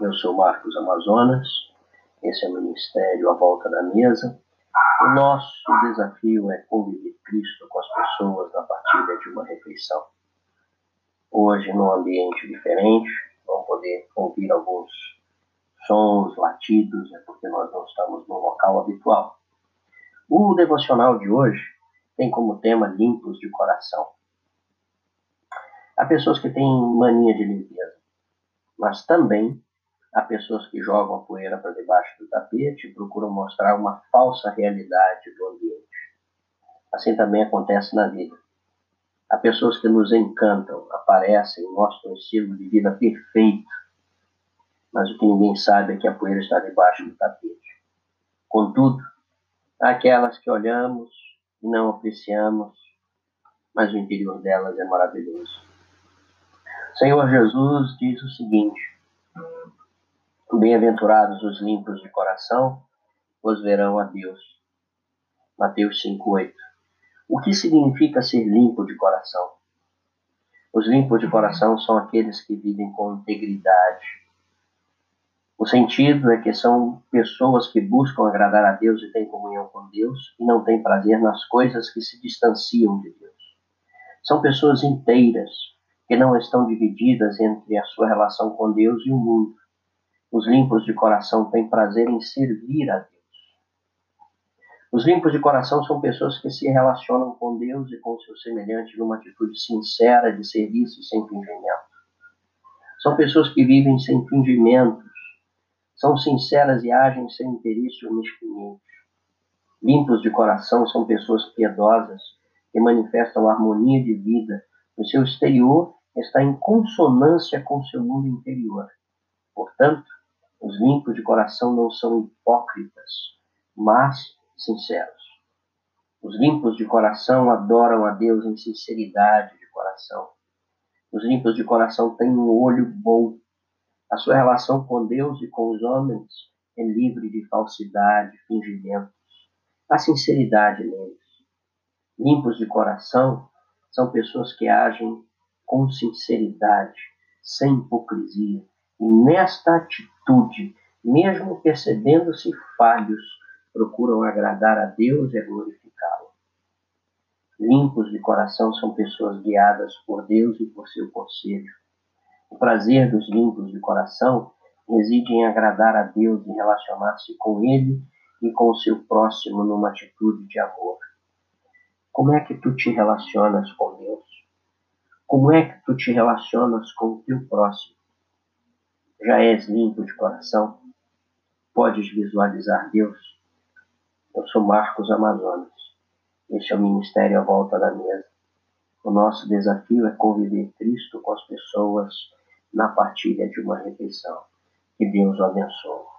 Eu sou Marcos Amazonas, esse é o Ministério à Volta da Mesa. O nosso desafio é conviver Cristo com as pessoas na partilha de uma refeição. Hoje, num ambiente diferente, vão poder ouvir alguns sons, latidos, é porque nós não estamos no local habitual. O devocional de hoje tem como tema limpos de coração. Há pessoas que têm mania de limpeza, mas também Há pessoas que jogam a poeira para debaixo do tapete e procuram mostrar uma falsa realidade do ambiente. Assim também acontece na vida. Há pessoas que nos encantam, aparecem, mostram um estilo de vida perfeito, mas o que ninguém sabe é que a poeira está debaixo do tapete. Contudo, há aquelas que olhamos e não apreciamos, mas o interior delas é maravilhoso. Senhor Jesus diz o seguinte: Bem-aventurados os limpos de coração, pois verão a Deus. Mateus 5:8. O que significa ser limpo de coração? Os limpos de coração são aqueles que vivem com integridade. O sentido é que são pessoas que buscam agradar a Deus e têm comunhão com Deus e não têm prazer nas coisas que se distanciam de Deus. São pessoas inteiras que não estão divididas entre a sua relação com Deus e o mundo os limpos de coração têm prazer em servir a Deus. Os limpos de coração são pessoas que se relacionam com Deus e com seu semelhante numa atitude sincera de serviço sem fingimento. São pessoas que vivem sem fingimentos, são sinceras e agem sem interesse ou mesquinhez. Limpos de coração são pessoas piedosas que manifestam harmonia de vida. O seu exterior está em consonância com seu mundo interior. Portanto, os limpos de coração não são hipócritas, mas sinceros. Os limpos de coração adoram a Deus em sinceridade de coração. Os limpos de coração têm um olho bom. A sua relação com Deus e com os homens é livre de falsidade, fingimentos. Há sinceridade neles. Limpos de coração são pessoas que agem com sinceridade, sem hipocrisia. E nesta atitude, mesmo percebendo-se falhos, procuram agradar a Deus e glorificá-lo. Limpos de coração são pessoas guiadas por Deus e por seu conselho. O prazer dos limpos de coração reside em agradar a Deus e relacionar-se com Ele e com o seu próximo numa atitude de amor. Como é que tu te relacionas com? Como é que tu te relacionas com o teu próximo? Já és limpo de coração? Podes visualizar Deus? Eu sou Marcos Amazonas. Este é o Ministério à Volta da Mesa. O nosso desafio é conviver Cristo com as pessoas na partilha de uma refeição. Que Deus o abençoe.